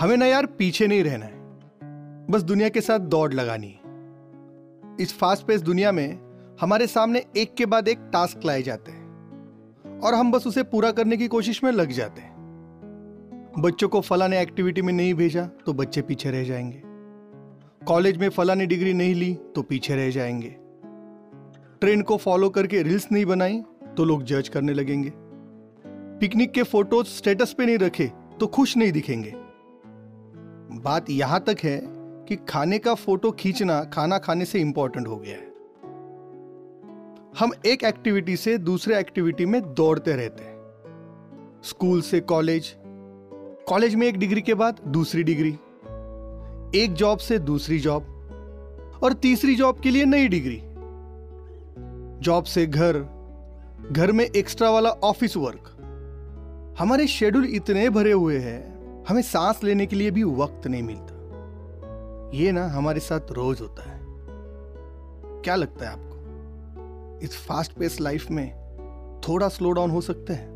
हमें ना यार पीछे नहीं रहना है। बस दुनिया के साथ दौड़ लगानी है। इस फास्ट पेस दुनिया में हमारे सामने एक के बाद एक टास्क लाए जाते हैं। और हम बस उसे पूरा करने की कोशिश में लग जाते हैं। बच्चों को फलाने एक्टिविटी में नहीं भेजा तो बच्चे पीछे रह जाएँगे। कॉलेज में फलानी डिग्री नहीं ली तो पीछे रह जाएँगे। ट्रेंड को फॉलो करके रील्स नहीं बनाई तो लोग जज करने लगेंगे। पिकनिक के फ़ोटोज़ स्टेटस पे नहीं रखे तो खुश नहीं दिखेंगे। बात यहाँ तक है कि खाने का फ़ोटो खींचना खाना खाने से इंपॉर्टेंट हो गया है। हम एक एक्टिविटी से दूसरे एक्टिविटी में दौड़ते रहते हैं। स्कूल से कॉलेज कॉलेज में एक डिग्री के बाद दूसरी डिग्री एक जॉब से दूसरी जॉब और तीसरी जॉब के लिए नई डिग्री जॉब से घर घर में एक्स्ट्रा वाला ऑफ़िस वर्क हमारे शेड्यूल इतने भरे हुए हैं हमें सांस लेने के लिए भी वक्त नहीं मिलता। ये ना हमारे साथ रोज होता है। क्या लगता है आपको? इस फास्ट पेस लाइफ में थोड़ा स्लो डाउन हो सकते हैं?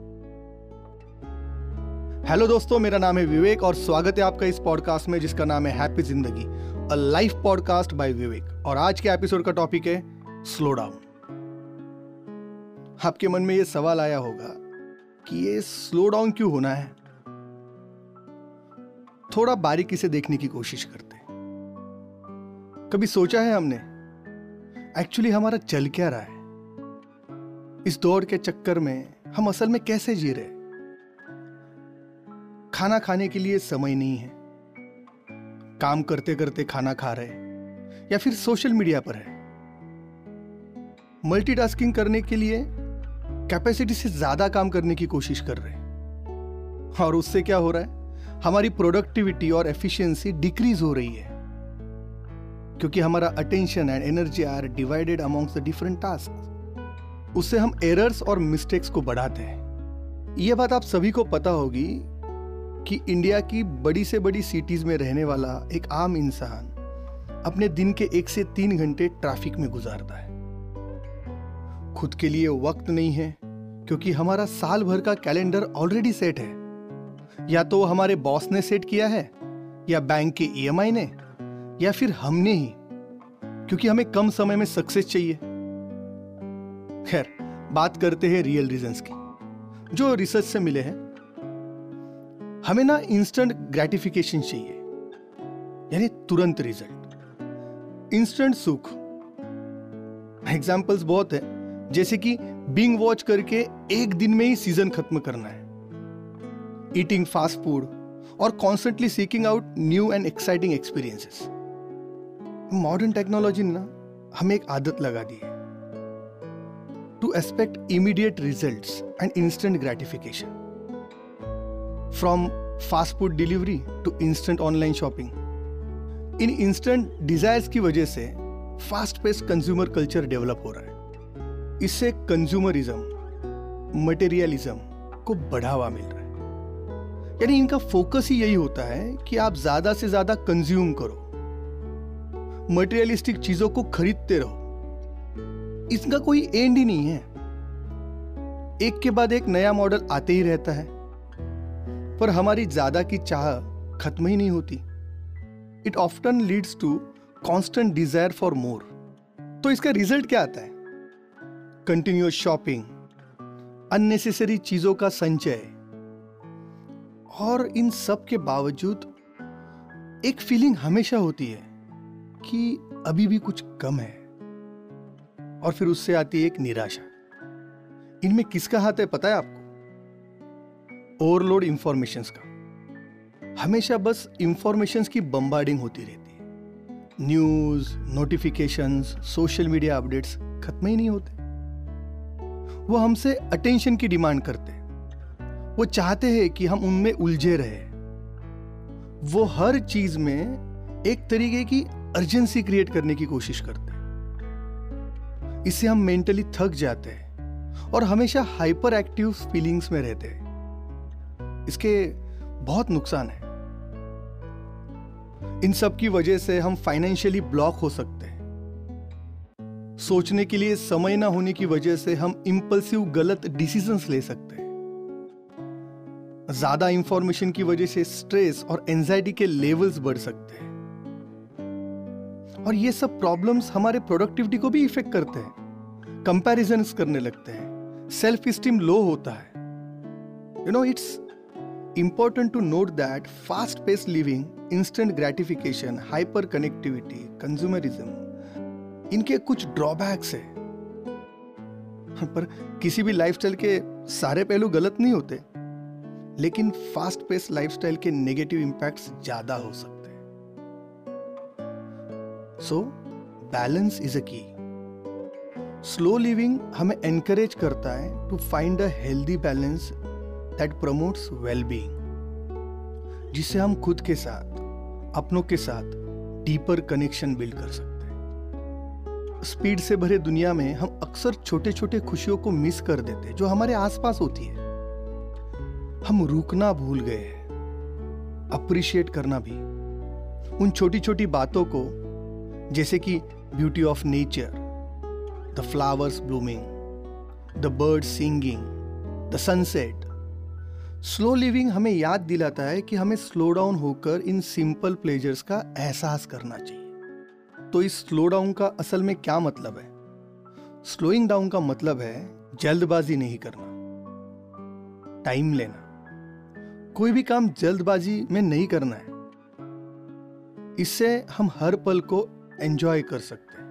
हेलो दोस्तों, मेरा नाम है विवेक और स्वागत है आपका इस पॉडकास्ट में जिसका नाम है हैप्पी ज़िंदगी a life podcast by Vivek. और आज के एपिसोड का टॉपिक है स्लो डाउन आपके मन में यह सवाल आया होगा कि ये स्लो डाउन क्यों होना है? थोड़ा बारीकी से देखने की कोशिश करते कभी सोचा है हमने? एक्चुअली हमारा चल क्या रहा है? इस दौड़ के चक्कर में हम असल में कैसे जी रहे खाना खाने के लिए समय नहीं है। काम करते करते खाना खा रहे या फिर सोशल मीडिया पर है। मल्टीटास्किंग करने के लिए कैपेसिटी से ज़्यादा काम करने की कोशिश कर रहे और उससे क्या हो रहा है? हमारी प्रोडक्टिविटी और एफिशिएंसी डिक्रीज हो रही है। क्योंकि हमारा attention and energy are divided amongst the different task उससे हम एरर्स और मिस्टेक्स को बढ़ाते हैं। यह बात आप सभी को पता होगी कि इंडिया की बड़ी से बड़ी सिटीज़ में रहने वाला एक आम इंसान अपने दिन के एक से तीन घंटे ट्रैफ़िक में गुजारता है। खुद के लिए वक्त नहीं है, क्योंकि हमारा साल भर का कैलेंडर ऑलरेडी सेट है। या तो हमारे बॉस ने सेट किया है, या बैंक के ईएमआई ने, या फिर हमने ही। क्योंकि हमें कम समय में सक्सेस चाहिए। खैर, बात करते हैं रियल रीजंस की। जो रिसर्च से मिले हैं, हमें ना इंस्टेंट ग्रेटिफिकेशन चाहिए। यानी तुरंत रिज़ल्ट इंस्टेंट सुख। एग्जाम्पल्स बहुत है, जैसे कि बिंग वॉच करके एक दिन में ही सीज़न खत्म करना है। ईटिंग फास्ट फ़ूड और constantly seeking out new and exciting experiences modern technology ने हमें एक आदत लगा दी है। To expect immediate results and instant gratification from fast food delivery to instant online shopping in instant desires की वजह से fast pace consumer culture develop हो रहा है। इससे कंज्यूमरिज्म मटेरियलिज्म को बढ़ावा मिल रहा है। यानी इनका फोकस ही यही होता है कि आप ज़्यादा से ज़्यादा कंज्यूम करो। मटेरियलिस्टिक चीज़ों को खरीदते रहो। इसका कोई एंड ही नहीं है। एक के बाद एक नया मॉडल आते ही रहता है। पर हमारी ज़्यादा की चाह खत्म ही नहीं होती। It often leads to constant desire for more तो इसका रिज़ल्ट क्या आता है? कंटिन्यूस शॉपिंग अननेसेसरी चीज़ों का संचय। और इन सब के बावजूद एक फीलिंग हमेशा होती है कि अभी भी कुछ कम है। और फिर उससे आती है एक निराशा। इनमें किसका हाथ है पता है आपको? ओवरलोड इंफॉर्मेशन का। हमेशा बस इंफॉर्मेशन की बम्बार्डिंग होती रहती है। News notification social media updates खत्म ही नहीं होते। वो हमसे अटेंशन की डिमांड करते वो चाहते हैं कि हम उनमें उलझे रहे। वो हर चीज़ में एक तरीके की अर्जेंसी क्रिएट करने की कोशिश करते इससे हम मेंटली थक जाते हैं और हमेशा हाइपर एक्टिव फीलिंग्स में रहते हैं। इसके बहुत नुकसान है। इन सब की वजह से हम फाइनेंशियली ब्लॉक हो सकते हैं। सोचने के लिए समय ना होने की वजह से हम इंपल्सिव गलत डिसीजंस ले सकते हैं। ज़्यादा इंफॉर्मेशन की वजह से स्ट्रेस और एंजाइटी के लेवल्स बढ़ सकते हैं। और ये सब प्रॉब्लम्स हमारे प्रोडक्टिविटी को भी इफ़ेक्ट करते हैं। कंपैरिजन करने लगते हैं। सेल्फ स्टीम लो होता है। You know it's important to note that fast pace living instant gratification hyper connectivity consumerism इनके कुछ ड्रॉबैक्स है। पर किसी भी लाइफस्टाइल के सारे पहलू गलत नहीं होते। लेकिन फास्ट पेस लाइफस्टाइल के नेगेटिव इंपैक्ट्स ज़्यादा हो सकते हैं। So balance is a key slow living हमें एनकरेज करता है to find a healthy balance that promotes well being जिससे हम खुद के साथ, अपनों के साथ डीपर कनेक्शन बिल्ड कर सकते हैं। स्पीड से भरे दुनिया में हम अक्सर छोटे छोटे खुशियों को मिस कर देते हैं, जो हमारे आसपास होती है। हम रुकना भूल गए हैं। अप्रिशिएट करना भी। उन छोटी छोटी बातों को, जैसे कि beauty of nature the flowers blooming the bird singing the sunset slow living हमें याद दिलाता है कि हमें स्लो डाउन होकर इन सिंपल प्लेजर्स का एहसास करना चाहिए। तो इस स्लो डाउन का असल में क्या मतलब है? स्लोइंग डाउन का मतलब है जल्दबाजी नहीं करना। टाइम लेना। कोई भी काम जल्दबाजी में नहीं करना है। इससे हम हर पल को एंजॉय कर सकते हैं।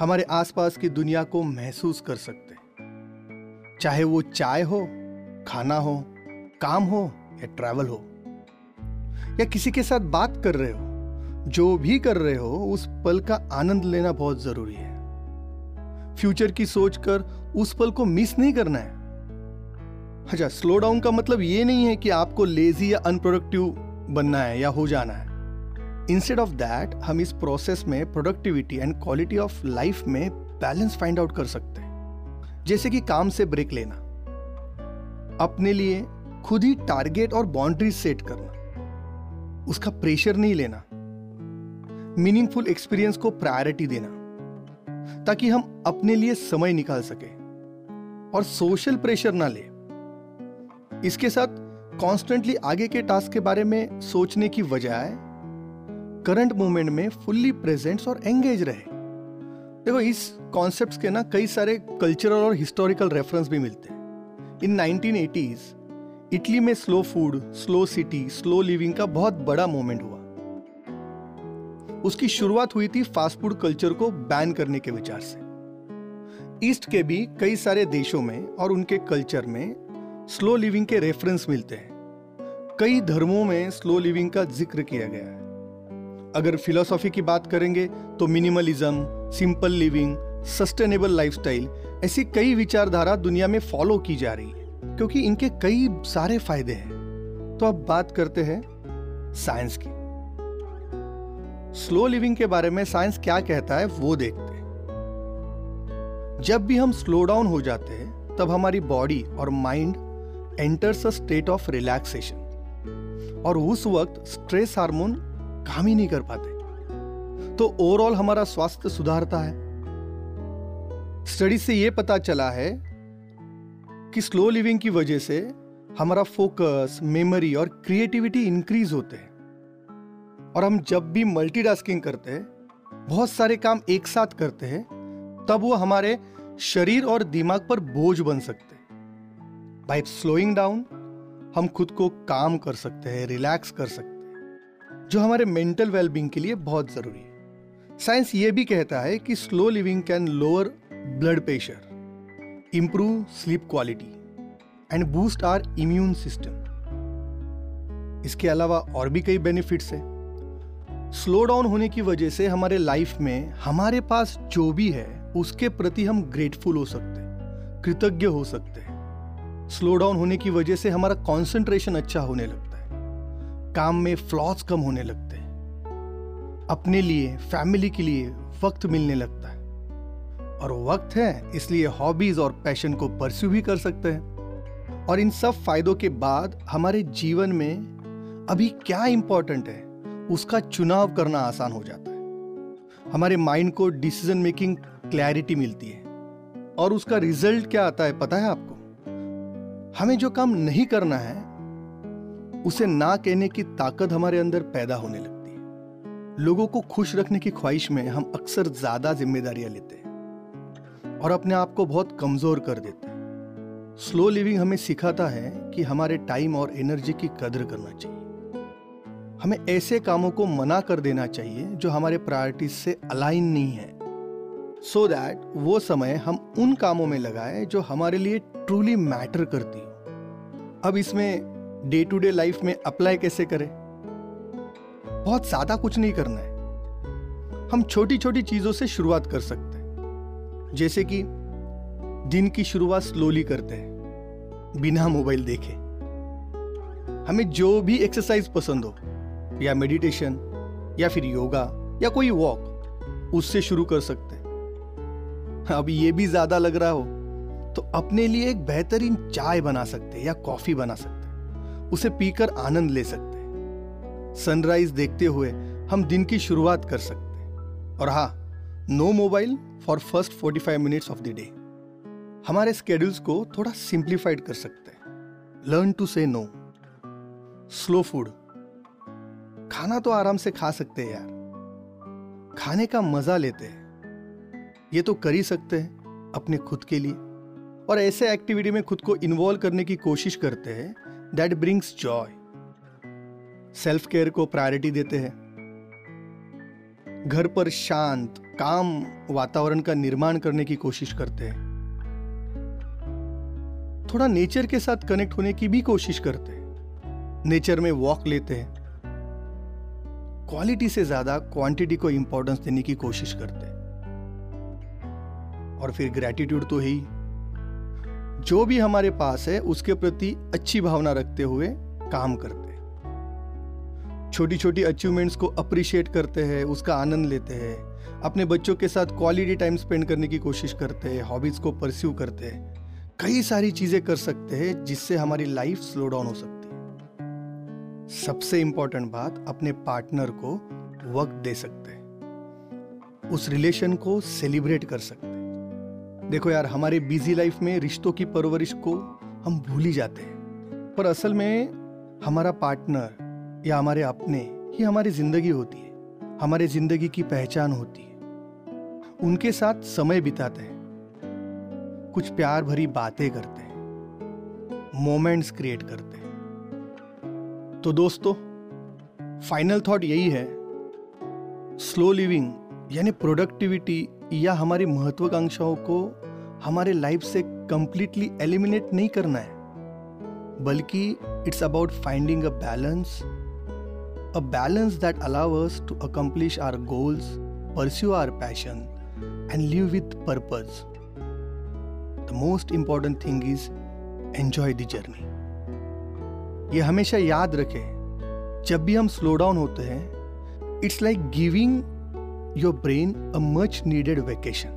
हमारे आसपास की दुनिया को महसूस कर सकते हैं। चाहे वो चाय हो, खाना हो, काम हो या ट्रैवल हो। या किसी के साथ बात कर रहे हो, जो भी कर रहे हो, उस पल का आनंद लेना बहुत ज़रूरी है। फ्यूचर की सोच कर उस पल को मिस नहीं करना है। अच्छा स्लो डाउन का मतलब ये नहीं है कि आपको लेजी या अनप्रोडक्टिव बनना है या हो जाना है। इंस्टेड ऑफ़ दैट हम इस प्रोसेस में productivity and quality of life में बैलेंस फाइंड आउट कर सकते हैं। जैसे कि काम से ब्रेक लेना। अपने लिए खुद ही टारगेट और बाउंड्रीज सेट करना। उसका प्रेशर नहीं लेना। मीनिंगफुल एक्सपीरियंस को प्रायोरिटी देना। ताकि हम अपने लिए समय निकाल सके। और सोशल प्रेशर ना ले। इसके साथ कॉन्स्टेंटली आगे के टास्क के बारे में सोचने की बजाय करंट मोमेंट में फुल्ली प्रेजेंट और एंगेज रहे। देखो, इस कॉन्सेप्ट के ना कई सारे कल्चरल और हिस्टोरिकल रेफरेंस भी मिलते हैं। इन 1980s इटली में slow food slow city slow living का बहुत बड़ा मोमेंट हुआ। उसकी शुरुआत हुई थी फास्ट फ़ूड कल्चर को बैन करने के विचार से। ईस्ट के भी कई सारे देशों में और उनके कल्चर में स्लो लिविंग के रेफरेंस मिलते हैं। कई धर्मों में स्लो लिविंग का ज़िक्र किया गया है। अगर फिलोसॉफी की बात करेंगे तो minimalism, simple living, sustainable lifestyle, ऐसी कई विचारधारा दुनिया में फॉलो की जा रही है, क्योंकि इनके कई सारे फ़ायदे हैं। तो अब बात करते हैं साइंस की। स्लो लिविंग के बारे में साइंस क्या कहता है, वो देखते हैं। जब भी हम स्लो डाउन हो जाते हैं, तब हमारी बॉडी और mind enters a state of relaxation. और उस वक्त स्ट्रेस हार्मोन काम ही नहीं कर पाते। तो ओवरऑल हमारा स्वास्थ्य सुधारता है। स्टडी से यह पता चला है कि स्लो लिविंग की वजह से हमारा फोकस, मेमोरी और क्रिएटिविटी इंक्रीज होते हैं। और हम जब भी मल्टीटास्किंग करते हैं, बहुत सारे काम एक साथ करते हैं, तब वो हमारे शरीर और दिमाग पर बोझ बन सकते हैं। बाय स्लोइंग डाउन हम खुद को काम कर सकते हैं रिलैक्स कर सकते हैं, जो हमारे मेंटल वेलबींग के लिए बहुत ज़रूरी है। साइंस ये भी कहता है कि slow living can lower blood pressure improve sleep quality and boost our immune system इसके अलावा और भी कई बेनिफिट्स हैं। स्लो डाउन होने की वजह से हमारे लाइफ में हमारे पास जो भी है, उसके प्रति हम ग्रेटफुल हो सकते हैं, कृतज्ञ हो सकते हैं। स्लो डाउन होने की वजह से हमारा कंसंट्रेशन अच्छा होने लगता है। काम में फ्लॉज कम होने लगते हैं। अपने लिए फैमिली के लिए वक्त मिलने लगता है। और वक्त है, इसलिए हॉबीज और पैशन को परस्यू भी कर सकते हैं। और इन सब फायदों के बाद हमारे जीवन में अभी क्या इंपॉर्टेंट है, उसका चुनाव करना आसान हो जाता है। हमारे माइंड को डिसीज़न मेकिंग क्लैरिटी मिलती है। और उसका रिज़ल्ट क्या आता है, पता है आपको? हमें जो काम नहीं करना है, उसे ना कहने की ताकत हमारे अंदर पैदा होने लगती है। लोगों को खुश रखने की ख्वाहिश में हम अक्सर ज़्यादा जिम्मेदारियाँ लेते हैं और अपने आप को बहुत कमज़ोर कर देते हैं। स्लो लिविंग हमें सिखाता है कि हमारे टाइम और एनर्जी की कदर करना चाहिए। हमें ऐसे कामों को मना कर देना चाहिए जो हमारे प्रायोरिटीज से अलाइन नहीं है। सो so दैट वो समय हम उन कामों में लगाए जो हमारे लिए ट्रूली मैटर करती हो। अब इसमें डे टू डे लाइफ में अप्लाई कैसे करें? बहुत ज़्यादा कुछ नहीं करना है। हम छोटी छोटी चीज़ों से शुरुआत कर सकते हैं। जैसे कि दिन की शुरुआत स्लोली करते हैं, बिना मोबाइल देखे। हमें जो भी एक्सरसाइज पसंद हो, या मेडिटेशन या फिर योगा या कोई वॉक उससे शुरू कर सकते हैं। अब ये भी ज़्यादा लग रहा हो तो अपने लिए एक बेहतरीन चाय बना सकते या कॉफ़ी बना सकते उसे पीकर आनंद ले सकते सनराइज देखते हुए हम दिन की शुरुआत कर सकते हैं। और हाँ no mobile for first 45 minutes of the day हमारे स्केड्यूल्स को थोड़ा सिंप्लीफाइड कर सकते हैं। Learn to say no slow food खाना तो आराम से खा सकते हैं यार। खाने का मज़ा लेते हैं। ये तो कर ही सकते हैं अपने खुद के लिए। और ऐसे एक्टिविटी में खुद को इन्वॉल्व करने की कोशिश करते हैं that brings joy self care को प्रायोरिटी देते हैं. घर पर शांत, काम, वातावरण का निर्माण करने की कोशिश करते हैं. थोड़ा नेचर के साथ कनेक्ट होने की भी कोशिश करते हैं. नेचर में वॉक लेते हैं. क्वालिटी से ज़्यादा क्वांटिटी को इंपॉर्टेंस देने की कोशिश करते हैं. और फिर ग्रेटिट्यूड तो ही. जो भी हमारे पास है, उसके प्रति अच्छी भावना रखते हुए काम करते छोटी छोटी अचीवमेंट्स को अप्रिशिएट करते हैं, उसका आनंद लेते हैं। अपने बच्चों के साथ क्वालिटी टाइम स्पेंड करने की कोशिश करते हैं हॉबीज को परस्यू करते हैं। कई सारी चीज़ें कर सकते हैं, जिससे हमारी लाइफ स्लो डाउन हो सकती है। सबसे इंपॉर्टेंट बात, अपने पार्टनर को वक्त दे सकते हैं। उस रिलेशन को सेलिब्रेट कर सकते देखो यार, हमारे बिज़ी लाइफ में रिश्तों की परवरिश को हम भूल ही जाते हैं। पर असल में हमारा पार्टनर या हमारे अपने ही हमारी ज़िंदगी होती है। हमारे ज़िंदगी की पहचान होती है। उनके साथ समय बिताते हैं। कुछ प्यार भरी बातें करते हैं। मोमेंट्स क्रिएट करते हैं। तो दोस्तों फाइनल थॉट यही है। स्लो लिविंग यानी प्रोडक्टिविटी या हमारी महत्वाकांक्षाओं को हमारे लाइफ से कंप्लीटली एलिमिनेट नहीं करना है, बल्कि it's about finding a balance a balance that allow us to accomplish our goals pursue our passion and live with purpose the most important thing is enjoy the journey ये हमेशा याद रखें, जब भी हम स्लो डाउन होते हैं it's like giving your brain a much needed vacation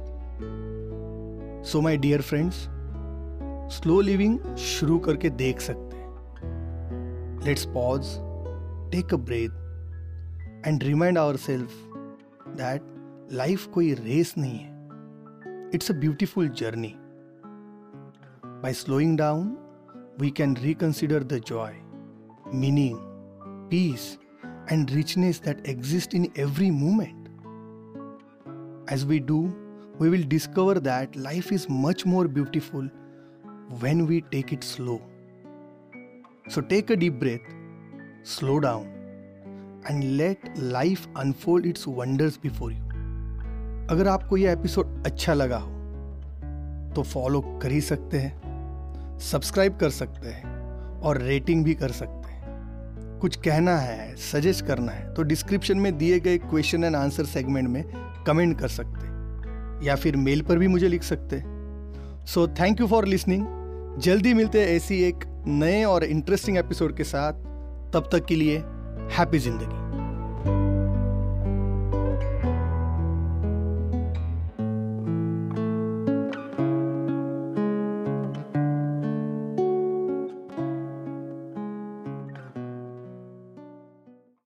so my dear friends slow living शुरू करके देख सकते हैं। Let's pause take a breath and remind our self that life कोई रेस नहीं है। It's a beautiful journey by slowing down we can reconsider the joy, meaning, peace, and richness that exist in every moment. As we do, we will discover that life is much more beautiful when we take it slow. So take a deep breath, slow down, and let life unfold its wonders before you. अगर आपको यह episode अच्छा लगा हो तो follow कर ही सकते हैं सब्सक्राइब कर सकते हैं और रेटिंग भी कर सकते हैं कुछ कहना है सजेस्ट करना है तो डिस्क्रिप्शन में दिए गए क्वेश्चन एंड आंसर सेगमेंट में कमेंट कर सकते या फिर मेल पर भी मुझे लिख सकते so thank you for listening जल्दी मिलते हैं ऐसी एक नए और इंटरेस्टिंग एपिसोड के साथ। तब तक के लिए हैप्पी ज़िंदगी।